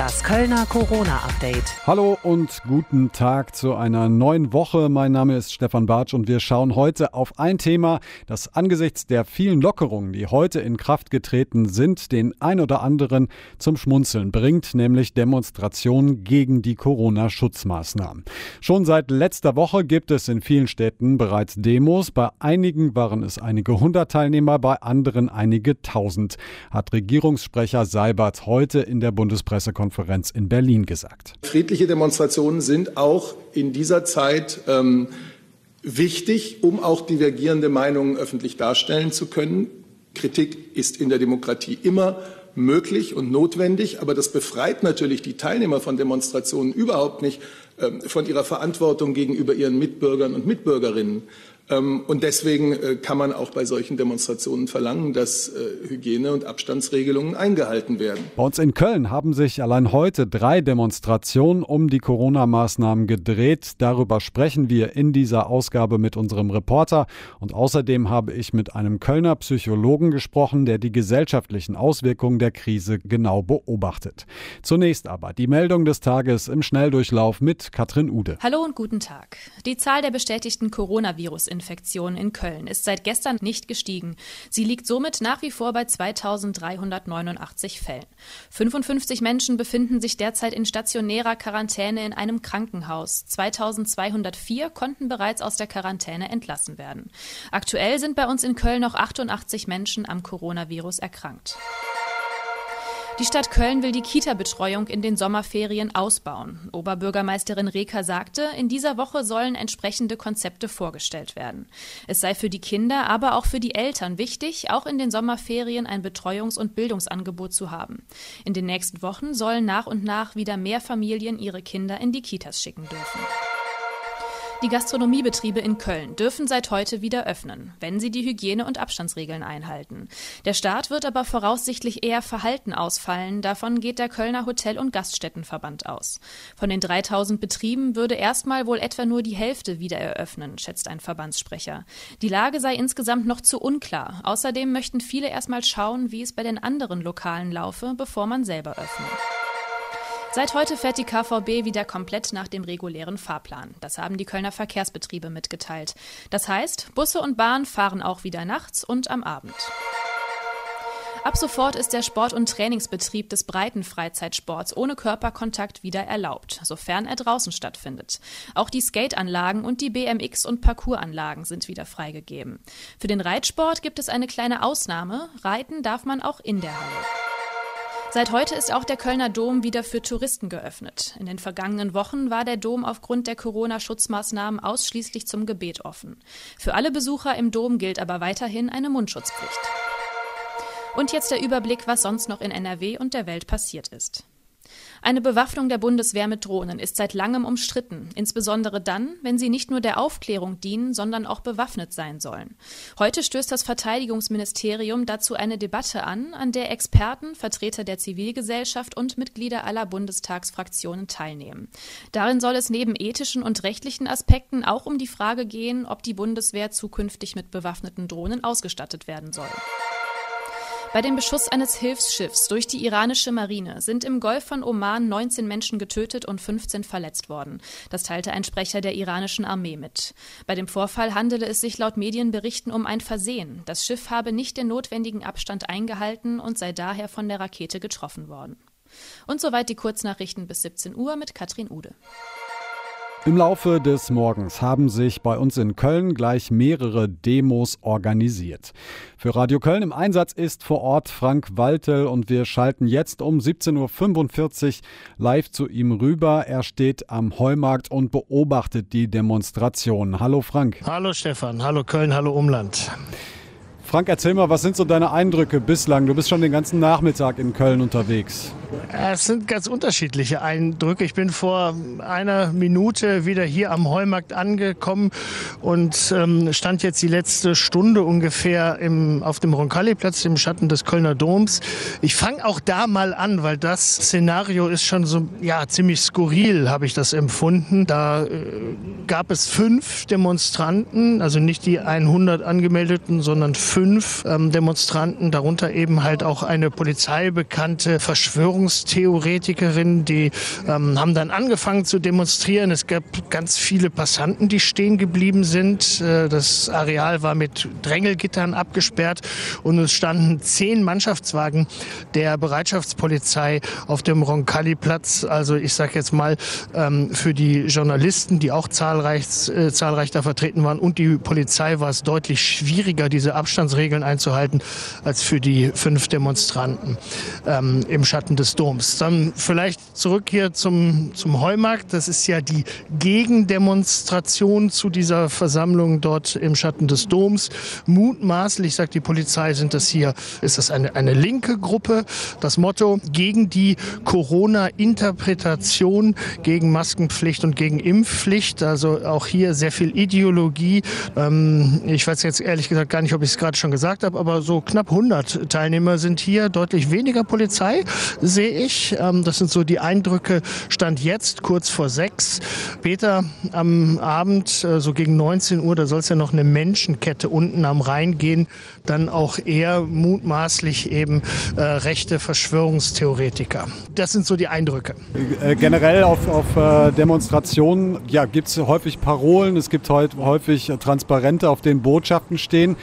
Das Kölner Corona-Update. Hallo und guten Tag zu einer neuen Woche. Mein Name ist Stefan Bartsch und wir schauen heute auf ein Thema, das angesichts der vielen Lockerungen, die heute in Kraft getreten sind, den ein oder anderen zum Schmunzeln bringt, nämlich Demonstrationen gegen die Corona-Schutzmaßnahmen. Schon seit letzter Woche gibt es in vielen Städten bereits Demos. Bei einigen waren es einige hundert Teilnehmer, bei anderen einige tausend, hat Regierungssprecher Seibert heute in der Bundespressekonferenz Pressekonferenz in Berlin gesagt. Friedliche Demonstrationen sind auch in dieser Zeit ähm, wichtig, um auch divergierende Meinungen öffentlich darstellen zu können. Kritik ist in der Demokratie immer möglich und notwendig, aber das befreit natürlich die Teilnehmer von Demonstrationen überhaupt nicht ähm, von ihrer Verantwortung gegenüber ihren Mitbürgern und Mitbürgerinnen. Ähm, und deswegen äh, kann man auch bei solchen Demonstrationen verlangen, dass äh, Hygiene- und Abstandsregelungen eingehalten werden. Bei uns in Köln haben sich allein heute drei Demonstrationen um die Corona-Maßnahmen gedreht. Darüber sprechen wir in dieser Ausgabe mit unserem Reporter. Und außerdem habe ich mit einem Kölner Psychologen gesprochen, der die gesellschaftlichen Auswirkungen der Krise genau beobachtet. Zunächst aber die Meldung des Tages im Schnelldurchlauf mit Katrin Ude. Hallo und guten Tag. Die Zahl der bestätigten Coronavirus-Infektionen Infektionen in Köln ist seit gestern nicht gestiegen. Sie liegt somit nach wie vor bei 2389 Fällen. 55 Menschen befinden sich derzeit in stationärer Quarantäne in einem Krankenhaus. 2204 konnten bereits aus der Quarantäne entlassen werden. Aktuell sind bei uns in Köln noch 88 Menschen am Coronavirus erkrankt. Die Stadt Köln will die Kita-Betreuung in den Sommerferien ausbauen. Oberbürgermeisterin Reker sagte, in dieser Woche sollen entsprechende Konzepte vorgestellt werden. Es sei für die Kinder, aber auch für die Eltern wichtig, auch in den Sommerferien ein Betreuungs- und Bildungsangebot zu haben. In den nächsten Wochen sollen nach und nach wieder mehr Familien ihre Kinder in die Kitas schicken dürfen. Die Gastronomiebetriebe in Köln dürfen seit heute wieder öffnen, wenn sie die Hygiene- und Abstandsregeln einhalten. Der Staat wird aber voraussichtlich eher verhalten ausfallen. Davon geht der Kölner Hotel- und Gaststättenverband aus. Von den 3000 Betrieben würde erstmal wohl etwa nur die Hälfte wieder eröffnen, schätzt ein Verbandssprecher. Die Lage sei insgesamt noch zu unklar. Außerdem möchten viele erstmal schauen, wie es bei den anderen Lokalen laufe, bevor man selber öffnet. Seit heute fährt die KVB wieder komplett nach dem regulären Fahrplan. Das haben die Kölner Verkehrsbetriebe mitgeteilt. Das heißt, Busse und Bahn fahren auch wieder nachts und am Abend. Ab sofort ist der Sport- und Trainingsbetrieb des breiten Freizeitsports ohne Körperkontakt wieder erlaubt, sofern er draußen stattfindet. Auch die Skateanlagen und die BMX- und Parkour-Anlagen sind wieder freigegeben. Für den Reitsport gibt es eine kleine Ausnahme. Reiten darf man auch in der Halle. Seit heute ist auch der Kölner Dom wieder für Touristen geöffnet. In den vergangenen Wochen war der Dom aufgrund der Corona-Schutzmaßnahmen ausschließlich zum Gebet offen. Für alle Besucher im Dom gilt aber weiterhin eine Mundschutzpflicht. Und jetzt der Überblick, was sonst noch in NRW und der Welt passiert ist. Eine Bewaffnung der Bundeswehr mit Drohnen ist seit langem umstritten, insbesondere dann, wenn sie nicht nur der Aufklärung dienen, sondern auch bewaffnet sein sollen. Heute stößt das Verteidigungsministerium dazu eine Debatte an, an der Experten, Vertreter der Zivilgesellschaft und Mitglieder aller Bundestagsfraktionen teilnehmen. Darin soll es neben ethischen und rechtlichen Aspekten auch um die Frage gehen, ob die Bundeswehr zukünftig mit bewaffneten Drohnen ausgestattet werden soll. Bei dem Beschuss eines Hilfsschiffs durch die iranische Marine sind im Golf von Oman 19 Menschen getötet und 15 verletzt worden. Das teilte ein Sprecher der iranischen Armee mit. Bei dem Vorfall handele es sich laut Medienberichten um ein Versehen. Das Schiff habe nicht den notwendigen Abstand eingehalten und sei daher von der Rakete getroffen worden. Und soweit die Kurznachrichten bis 17 Uhr mit Katrin Ude. Im Laufe des Morgens haben sich bei uns in Köln gleich mehrere Demos organisiert. Für Radio Köln im Einsatz ist vor Ort Frank Waltel und wir schalten jetzt um 17.45 Uhr live zu ihm rüber. Er steht am Heumarkt und beobachtet die Demonstration. Hallo Frank. Hallo Stefan, hallo Köln, hallo Umland. Frank, erzähl mal, was sind so deine Eindrücke bislang? Du bist schon den ganzen Nachmittag in Köln unterwegs. Es sind ganz unterschiedliche Eindrücke. Ich bin vor einer Minute wieder hier am Heumarkt angekommen und ähm, stand jetzt die letzte Stunde ungefähr im, auf dem Roncalli-Platz im Schatten des Kölner Doms. Ich fange auch da mal an, weil das Szenario ist schon so ja ziemlich skurril, habe ich das empfunden. Da äh, gab es fünf Demonstranten, also nicht die 100 angemeldeten, sondern fünf ähm, Demonstranten, darunter eben halt auch eine polizeibekannte Verschwörung Verschwörungstheoretikerinnen, die ähm, haben dann angefangen zu demonstrieren. Es gab ganz viele Passanten, die stehen geblieben sind. Äh, das Areal war mit Drängelgittern abgesperrt und es standen zehn Mannschaftswagen der Bereitschaftspolizei auf dem Roncalli-Platz. Also ich sage jetzt mal ähm, für die Journalisten, die auch zahlreich, äh, zahlreich da vertreten waren und die Polizei war es deutlich schwieriger, diese Abstandsregeln einzuhalten, als für die fünf Demonstranten ähm, im Schatten des Doms. Dann vielleicht zurück hier zum, zum Heumarkt. Das ist ja die Gegendemonstration zu dieser Versammlung dort im Schatten des Doms. Mutmaßlich, sagt die Polizei, sind das hier, ist das eine, eine linke Gruppe. Das Motto gegen die Corona-Interpretation, gegen Maskenpflicht und gegen Impfpflicht. Also auch hier sehr viel Ideologie. Ähm, ich weiß jetzt ehrlich gesagt gar nicht, ob ich es gerade schon gesagt habe, aber so knapp 100 Teilnehmer sind hier. Deutlich weniger Polizei sehe ich. Ähm, das sind so die Eindrücke. Stand jetzt kurz vor sechs. Später am Abend, äh, so gegen 19 Uhr, da soll es ja noch eine Menschenkette unten am Rhein gehen. Dann auch eher mutmaßlich eben äh, rechte Verschwörungstheoretiker. Das sind so die Eindrücke. Äh, generell auf, auf äh, Demonstrationen ja, gibt es häufig Parolen, es gibt häufig Transparente, auf denen Botschaften stehen.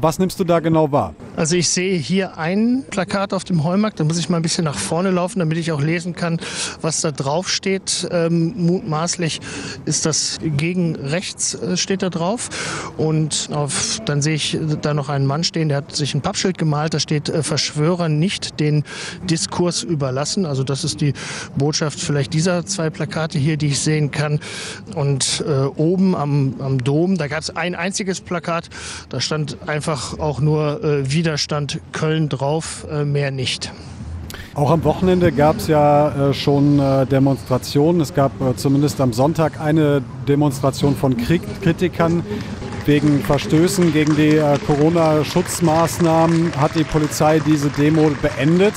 Was nimmst du da genau wahr? Also ich sehe hier ein Plakat auf dem Heumarkt, da muss ich mal ein bisschen nach vorne laufen, damit ich auch lesen kann, was da drauf steht. Ähm, mutmaßlich ist das gegen rechts äh, steht da drauf. Und auf, dann sehe ich da noch einen Mann stehen, der hat sich ein Pappschild gemalt, da steht äh, Verschwörer nicht den Diskurs überlassen. Also das ist die Botschaft vielleicht dieser zwei Plakate hier, die ich sehen kann. Und äh, oben am, am Dom, da gab es ein einziges Plakat, da stand einfach auch nur äh, Widerstand Köln drauf, äh, mehr nicht. Auch am Wochenende gab es ja äh, schon äh, Demonstrationen. Es gab äh, zumindest am Sonntag eine Demonstration von Krieg Kritikern wegen Verstößen gegen die äh, Corona-Schutzmaßnahmen. Hat die Polizei diese Demo beendet?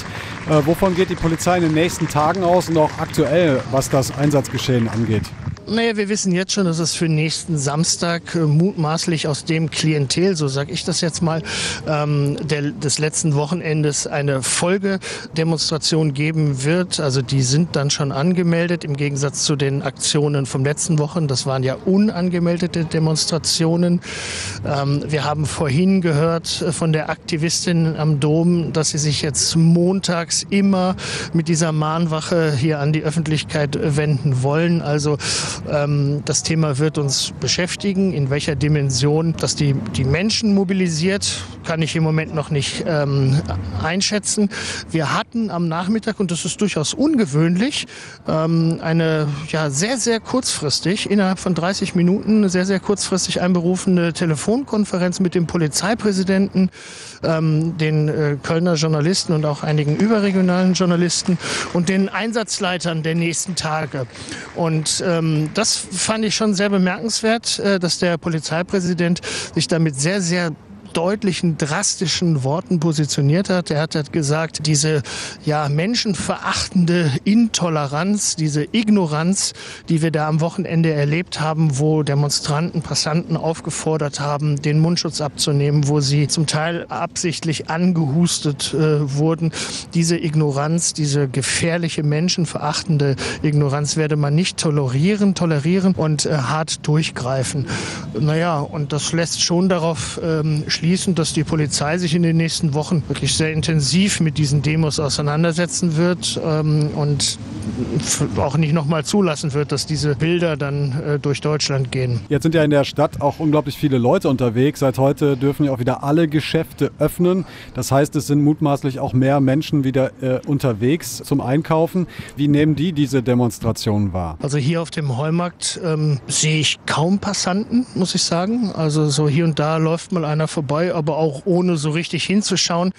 Äh, wovon geht die Polizei in den nächsten Tagen aus und auch aktuell, was das Einsatzgeschehen angeht? Naja, wir wissen jetzt schon, dass es für nächsten Samstag äh, mutmaßlich aus dem Klientel, so sage ich das jetzt mal, ähm, der, des letzten Wochenendes eine Folgedemonstration geben wird. Also die sind dann schon angemeldet im Gegensatz zu den Aktionen vom letzten Wochen. Das waren ja unangemeldete Demonstrationen. Ähm, wir haben vorhin gehört äh, von der Aktivistin am Dom, dass sie sich jetzt montags immer mit dieser Mahnwache hier an die Öffentlichkeit wenden wollen. Also das Thema wird uns beschäftigen. In welcher Dimension das die, die Menschen mobilisiert, kann ich im Moment noch nicht ähm, einschätzen. Wir hatten am Nachmittag, und das ist durchaus ungewöhnlich, ähm, eine ja, sehr, sehr kurzfristig, innerhalb von 30 Minuten, sehr, sehr kurzfristig einberufene Telefonkonferenz mit dem Polizeipräsidenten, ähm, den äh, Kölner Journalisten und auch einigen überregionalen Journalisten und den Einsatzleitern der nächsten Tage. Und ähm, das fand ich schon sehr bemerkenswert, äh, dass der Polizeipräsident sich damit sehr, sehr deutlichen, drastischen Worten positioniert hat. Er hat gesagt, diese ja, menschenverachtende Intoleranz, diese Ignoranz, die wir da am Wochenende erlebt haben, wo Demonstranten, Passanten aufgefordert haben, den Mundschutz abzunehmen, wo sie zum Teil absichtlich angehustet äh, wurden. Diese Ignoranz, diese gefährliche, menschenverachtende Ignoranz werde man nicht tolerieren, tolerieren und äh, hart durchgreifen. Naja, und das lässt schon darauf ähm, schließen, schließen, dass die Polizei sich in den nächsten Wochen wirklich sehr intensiv mit diesen Demos auseinandersetzen wird ähm, und auch nicht nochmal zulassen wird, dass diese Bilder dann äh, durch Deutschland gehen. Jetzt sind ja in der Stadt auch unglaublich viele Leute unterwegs. Seit heute dürfen ja auch wieder alle Geschäfte öffnen. Das heißt, es sind mutmaßlich auch mehr Menschen wieder äh, unterwegs zum Einkaufen. Wie nehmen die diese Demonstrationen wahr? Also hier auf dem Heumarkt ähm, sehe ich kaum Passanten, muss ich sagen. Also so hier und da läuft mal einer vorbei vorbei, aber auch ohne so richtig hinzuschauen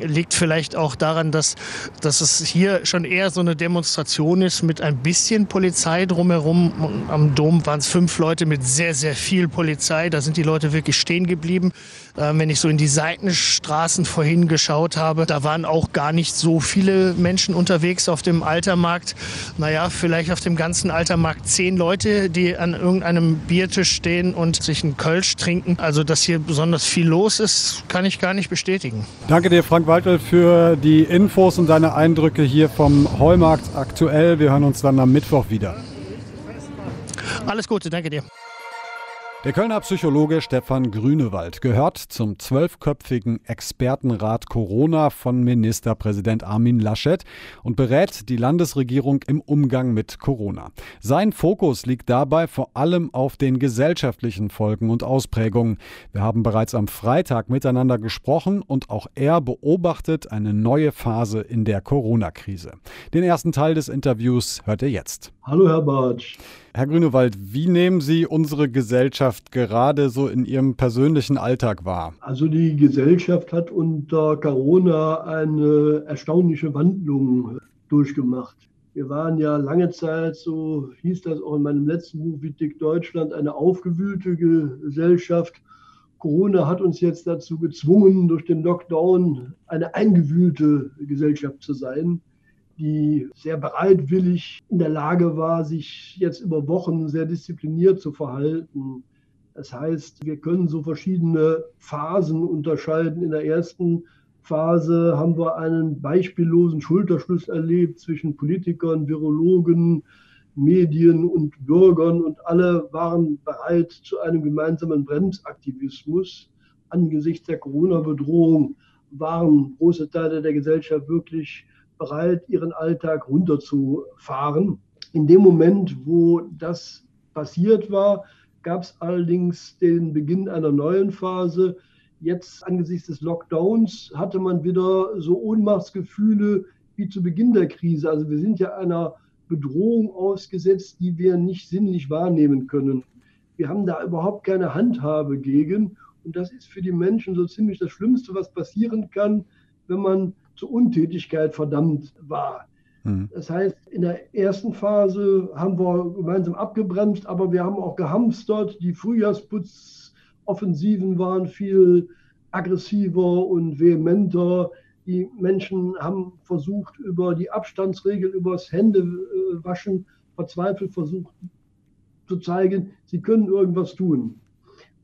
liegt vielleicht auch daran, dass, dass es hier schon eher so eine Demonstration ist mit ein bisschen Polizei drumherum. Am Dom waren es fünf Leute mit sehr, sehr viel Polizei. Da sind die Leute wirklich stehen geblieben. Ähm, wenn ich so in die Seitenstraßen vorhin geschaut habe, da waren auch gar nicht so viele Menschen unterwegs auf dem Altermarkt. Naja, vielleicht auf dem ganzen Altermarkt zehn Leute, die an irgendeinem Biertisch stehen und sich einen Kölsch trinken. Also, dass hier besonders viele viel los ist, kann ich gar nicht bestätigen. Danke dir, Frank Waltel, für die Infos und deine Eindrücke hier vom Heumarkt aktuell. Wir hören uns dann am Mittwoch wieder. Alles Gute, danke dir. Der Kölner Psychologe Stefan Grünewald gehört zum zwölfköpfigen Expertenrat Corona von Ministerpräsident Armin Laschet und berät die Landesregierung im Umgang mit Corona. Sein Fokus liegt dabei vor allem auf den gesellschaftlichen Folgen und Ausprägungen. Wir haben bereits am Freitag miteinander gesprochen und auch er beobachtet eine neue Phase in der Corona-Krise. Den ersten Teil des Interviews hört ihr jetzt. Hallo Herr Bartsch. Herr Grünewald, wie nehmen Sie unsere Gesellschaft gerade so in Ihrem persönlichen Alltag wahr? Also die Gesellschaft hat unter Corona eine erstaunliche Wandlung durchgemacht. Wir waren ja lange Zeit, so hieß das auch in meinem letzten Buch, wie Dick Deutschland, eine aufgewühlte Gesellschaft. Corona hat uns jetzt dazu gezwungen, durch den Lockdown eine eingewühlte Gesellschaft zu sein die sehr bereitwillig in der Lage war, sich jetzt über Wochen sehr diszipliniert zu verhalten. Das heißt, wir können so verschiedene Phasen unterscheiden. In der ersten Phase haben wir einen beispiellosen Schulterschluss erlebt zwischen Politikern, Virologen, Medien und Bürgern und alle waren bereit zu einem gemeinsamen Bremsaktivismus. Angesichts der Corona-Bedrohung waren große Teile der Gesellschaft wirklich bereit, ihren Alltag runterzufahren. In dem Moment, wo das passiert war, gab es allerdings den Beginn einer neuen Phase. Jetzt angesichts des Lockdowns hatte man wieder so Ohnmachtsgefühle wie zu Beginn der Krise. Also wir sind ja einer Bedrohung ausgesetzt, die wir nicht sinnlich wahrnehmen können. Wir haben da überhaupt keine Handhabe gegen. Und das ist für die Menschen so ziemlich das Schlimmste, was passieren kann, wenn man zur Untätigkeit verdammt war. Mhm. Das heißt, in der ersten Phase haben wir gemeinsam abgebremst, aber wir haben auch gehamstert. Die Frühjahrsputzoffensiven waren viel aggressiver und vehementer. Die Menschen haben versucht, über die Abstandsregeln, über das Händewaschen verzweifelt versucht zu zeigen, sie können irgendwas tun.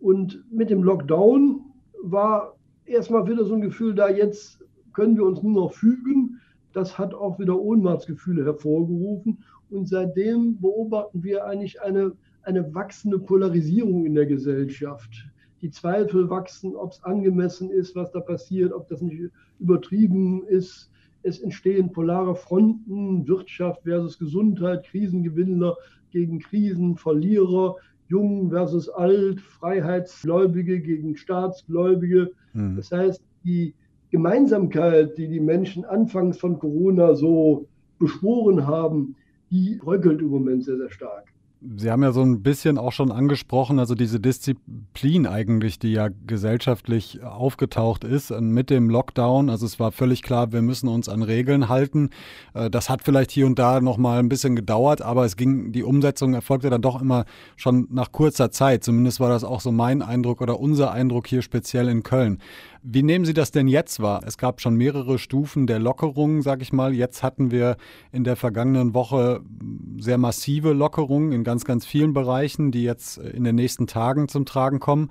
Und mit dem Lockdown war erstmal wieder so ein Gefühl da, jetzt können wir uns nur noch fügen. Das hat auch wieder Ohnmachtsgefühle hervorgerufen. Und seitdem beobachten wir eigentlich eine, eine wachsende Polarisierung in der Gesellschaft. Die Zweifel wachsen, ob es angemessen ist, was da passiert, ob das nicht übertrieben ist. Es entstehen polare Fronten, Wirtschaft versus Gesundheit, Krisengewinner gegen Krisenverlierer, Jung versus Alt, Freiheitsgläubige gegen Staatsgläubige. Hm. Das heißt, die, Gemeinsamkeit, die die Menschen anfangs von Corona so beschworen haben, die bröckelt im Moment sehr, sehr stark. Sie haben ja so ein bisschen auch schon angesprochen, also diese Disziplin eigentlich, die ja gesellschaftlich aufgetaucht ist mit dem Lockdown. Also es war völlig klar, wir müssen uns an Regeln halten. Äh, das hat vielleicht hier und da noch mal ein bisschen gedauert, aber es ging, die Umsetzung erfolgte dann doch immer schon nach kurzer Zeit. Zumindest war das auch so mein Eindruck oder unser Eindruck hier speziell in Köln. Wie nehmen Sie das denn jetzt wahr? Es gab schon mehrere Stufen der Lockerungen, sag ich mal. Jetzt hatten wir in der vergangenen Woche sehr massive Lockerungen in ganz, ganz vielen Bereichen, die jetzt in den nächsten Tagen zum Tragen kommen.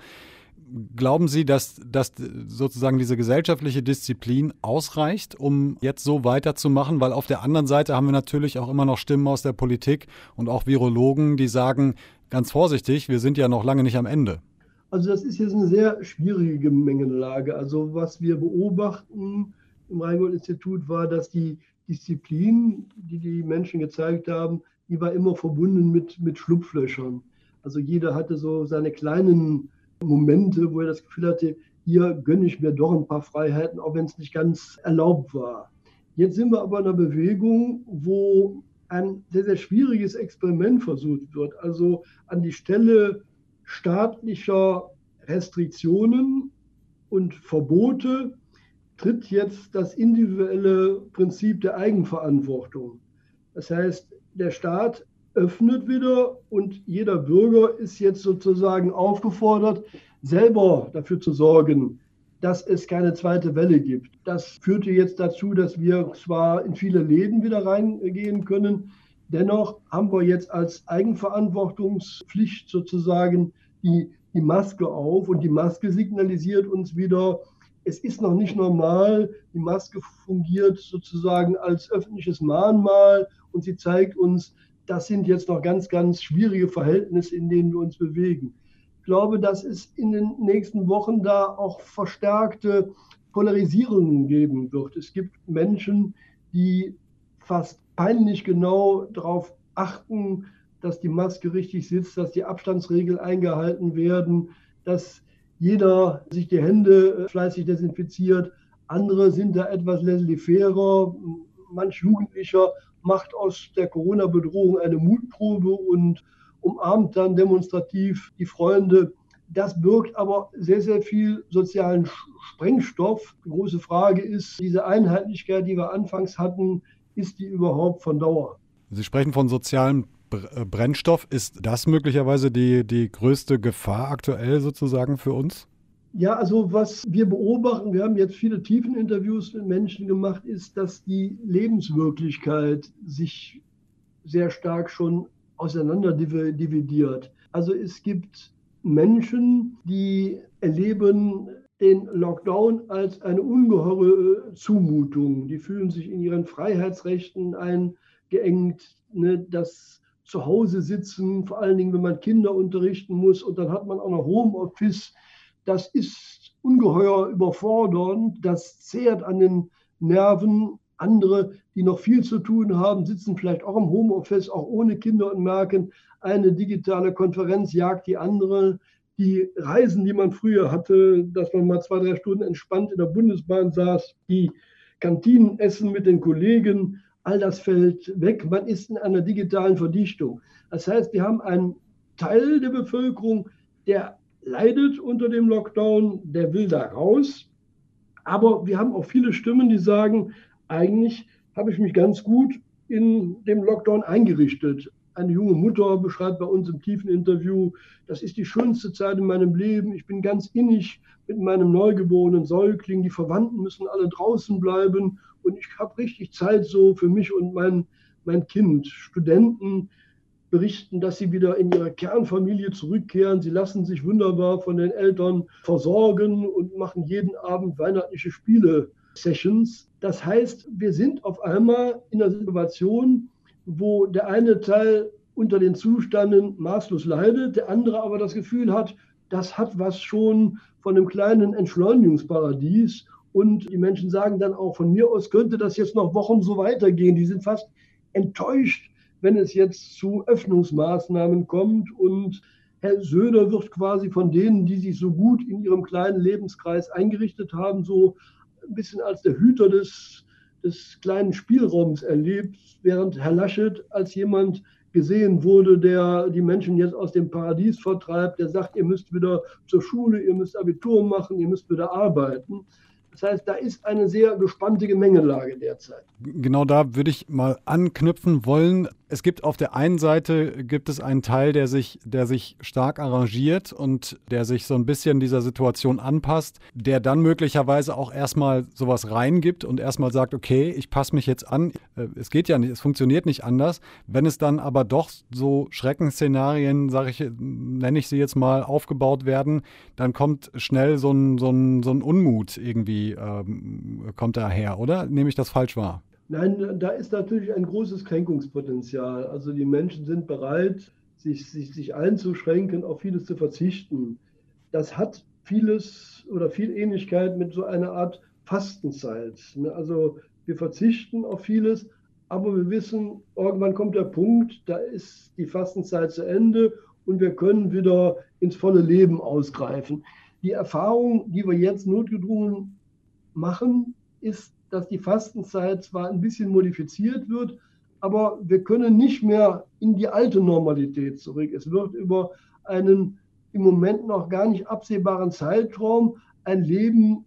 Glauben Sie, dass, dass sozusagen diese gesellschaftliche Disziplin ausreicht, um jetzt so weiterzumachen? Weil auf der anderen Seite haben wir natürlich auch immer noch Stimmen aus der Politik und auch Virologen, die sagen, ganz vorsichtig, wir sind ja noch lange nicht am Ende. Also das ist jetzt eine sehr schwierige Gemengelage. Also was wir beobachten im Rheingold-Institut war, dass die Disziplin, die die Menschen gezeigt haben, die war immer verbunden mit, mit Schlupflöchern. Also jeder hatte so seine kleinen Momente, wo er das Gefühl hatte, hier gönne ich mir doch ein paar Freiheiten, auch wenn es nicht ganz erlaubt war. Jetzt sind wir aber in einer Bewegung, wo ein sehr, sehr schwieriges Experiment versucht wird. Also an die Stelle staatlicher Restriktionen und Verbote tritt jetzt das individuelle Prinzip der Eigenverantwortung. Das heißt, der Staat öffnet wieder und jeder Bürger ist jetzt sozusagen aufgefordert, selber dafür zu sorgen, dass es keine zweite Welle gibt. Das führte jetzt dazu, dass wir zwar in viele Läden wieder reingehen können, dennoch haben wir jetzt als Eigenverantwortungspflicht sozusagen die die Maske auf und die Maske signalisiert uns wieder, es ist noch nicht normal. Die Maske fungiert sozusagen als öffentliches Mahnmal und sie zeigt uns, das sind jetzt noch ganz, ganz schwierige Verhältnisse, in denen wir uns bewegen. Ich glaube, dass es in den nächsten Wochen da auch verstärkte Polarisierungen geben wird. Es gibt Menschen, die fast peinlich genau darauf achten, dass die Maske richtig sitzt, dass die Abstandsregeln eingehalten werden, dass jeder sich die Hände äh, fleißig desinfiziert. Andere sind da etwas laissez-faire. Manch Jugendlicher macht aus der Corona-Bedrohung eine Mutprobe und umarmt dann demonstrativ die Freunde. Das birgt aber sehr, sehr viel sozialen Sprengstoff. Die große Frage ist, diese Einheitlichkeit, die wir anfangs hatten, ist die überhaupt von Dauer? Sie sprechen von sozialem äh, Brennstoff. Ist das möglicherweise die, die größte Gefahr aktuell sozusagen für uns? Ja, also was wir beobachten, wir haben jetzt viele tiefen Interviews mit Menschen gemacht, ist, dass die Lebenswirklichkeit sich sehr stark schon auseinander dividiert. Also es gibt Menschen, die erleben den Lockdown als eine ungeheure äh, Zumutung. Die fühlen sich in ihren Freiheitsrechten eingeengt. Ne? Das Zuhause sitzen, vor allen Dingen, wenn man Kinder unterrichten muss und dann hat man auch noch Homeoffice. Das ist ungeheuer überfordernd. Das zehrt an den Nerven. Andere, die noch viel zu tun haben, sitzen vielleicht auch im Homeoffice, auch ohne Kinder und merken, eine digitale Konferenz jagt die andere die Reisen, die man früher hatte, dass man mal zwei, drei Stunden entspannt in der Bundesbahn saß, die Kantinenessen mit den Kollegen, all das fällt weg. Man ist in einer digitalen Verdichtung. Das heißt, wir haben einen Teil der Bevölkerung, der leidet unter dem Lockdown, der will da raus. Aber wir haben auch viele Stimmen, die sagen, eigentlich habe ich mich ganz gut in dem Lockdown eingerichtet. Eine junge Mutter beschreibt bei uns im tiefen Interview, das ist die schönste Zeit in meinem Leben. Ich bin ganz innig mit meinem neugeborenen Säugling. Die Verwandten müssen alle draußen bleiben und ich habe richtig Zeit so für mich und mein, mein Kind. Studenten berichten, dass sie wieder in ihre Kernfamilie zurückkehren. Sie lassen sich wunderbar von den Eltern versorgen und machen jeden Abend weihnachtliche Spiele-Sessions. Das heißt, wir sind auf einmal in einer Situation, wo der eine Teil unter den Zuständen maßlos leidet, der andere aber das Gefühl hat, das hat was schon von einem kleinen Entschleunigungsparadies. Und die Menschen sagen dann auch, von mir aus könnte das jetzt noch Wochen so weitergehen. Die sind fast enttäuscht, wenn es jetzt zu Öffnungsmaßnahmen kommt. Und Herr Söder wird quasi von denen, die sich so gut in ihrem kleinen Lebenskreis eingerichtet haben, so ein bisschen als der Hüter des des kleinen Spielraums erlebt, während Herr Laschet als jemand gesehen wurde, der die Menschen jetzt aus dem Paradies vertreibt, der sagt, ihr müsst wieder zur Schule, ihr müsst Abitur machen, ihr müsst wieder arbeiten. Das heißt, da ist eine sehr gespannte Gemengelage derzeit. Genau da würde ich mal anknüpfen wollen es gibt auf der einen Seite gibt es einen Teil, der sich, der sich stark arrangiert und der sich so ein bisschen dieser Situation anpasst, der dann möglicherweise auch erstmal sowas reingibt und erstmal sagt, okay, ich passe mich jetzt an. Äh, es geht ja nicht, es funktioniert nicht anders. Wenn es dann aber doch so Schreckensszenarien, sage ich, nenne ich sie jetzt mal, aufgebaut werden, dann kommt schnell so ein, so ein, so ein Unmut irgendwie, ähm, kommt daher, oder? Nehme ich das falsch wahr? Nein, da ist natürlich ein großes Kränkungspotenzial. Also die Menschen sind bereit, sich, sich, sich einzuschränken, auf vieles zu verzichten. Das hat vieles oder viel Ähnlichkeit mit so einer Art Fastenzeit. Ne? Also wir verzichten auf vieles, aber wir wissen, irgendwann kommt der Punkt, da ist die Fastenzeit zu Ende und wir können wieder ins volle Leben ausgreifen. Die Erfahrung, die wir jetzt notgedrungen machen, ist, dass die Fastenzeit zwar ein bisschen modifiziert wird, aber wir können nicht mehr in die alte Normalität zurück. Es wird über einen im Moment noch gar nicht absehbaren Zeitraum ein Leben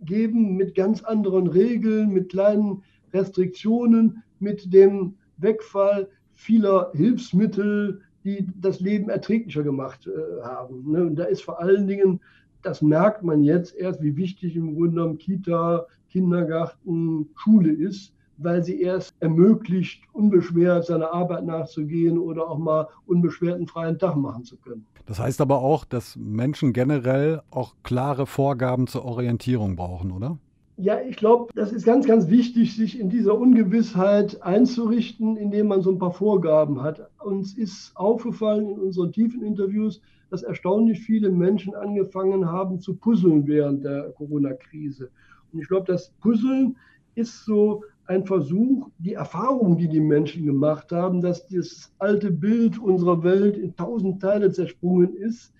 geben mit ganz anderen Regeln, mit kleinen Restriktionen, mit dem Wegfall vieler Hilfsmittel, die das Leben erträglicher gemacht äh, haben. Ne? Und da ist vor allen Dingen das merkt man jetzt erst, wie wichtig im Grunde genommen Kita, Kindergarten, Schule ist. weil sie erst ermöglicht, unbeschwert seiner Arbeit nachzugehen oder auch mal unbeschwert einen freien Tag machen zu können. Das heißt aber auch, dass Menschen generell auch klare Vorgaben zur Orientierung brauchen, oder? Ja, ich glaube, das ist ganz, ganz wichtig, sich in dieser Ungewissheit einzurichten, indem man so ein paar Vorgaben hat. Uns ist aufgefallen in unseren tiefen Interviews, dass erstaunlich viele Menschen angefangen haben zu puzzeln während der Corona-Krise. Und ich glaube, das Puzzeln ist so ein Versuch, die Erfahrung, die die Menschen gemacht haben, dass das alte Bild unserer Welt in tausend Teile zersprungen ist,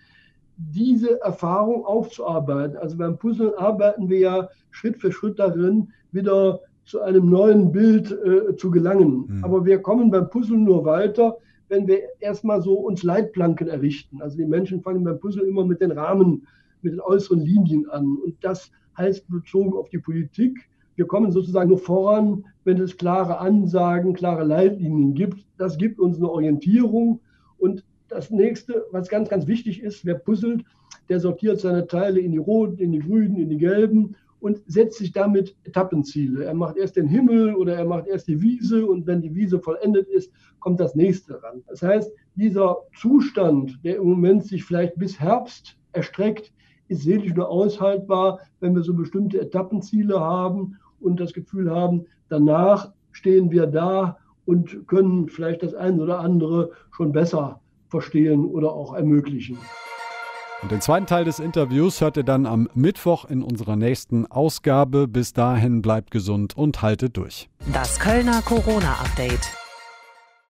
diese Erfahrung aufzuarbeiten. Also beim Puzzeln arbeiten wir ja Schritt für Schritt darin, wieder zu einem neuen Bild äh, zu gelangen. Mhm. Aber wir kommen beim Puzzeln nur weiter, wenn wir erstmal so uns Leitplanken errichten. Also die Menschen fangen beim Puzzle immer mit den Rahmen, mit den äußeren Linien an. Und das heißt bezogen auf die Politik, wir kommen sozusagen nur voran, wenn es klare Ansagen, klare Leitlinien gibt. Das gibt uns eine Orientierung. Und das nächste, was ganz, ganz wichtig ist, wer puzzelt, der sortiert seine Teile in die roten, in die grünen, in die gelben und setzt sich damit Etappenziele. Er macht erst den Himmel oder er macht erst die Wiese und wenn die Wiese vollendet ist, kommt das nächste ran. Das heißt, dieser Zustand, der im Moment sich vielleicht bis Herbst erstreckt, ist seelisch nur aushaltbar, wenn wir so bestimmte Etappenziele haben und das Gefühl haben, danach stehen wir da und können vielleicht das eine oder andere schon besser verstehen oder auch ermöglichen. Und den zweiten Teil des Interviews hört ihr dann am Mittwoch in unserer nächsten Ausgabe. Bis dahin bleibt gesund und haltet durch. Das Kölner Corona-Update.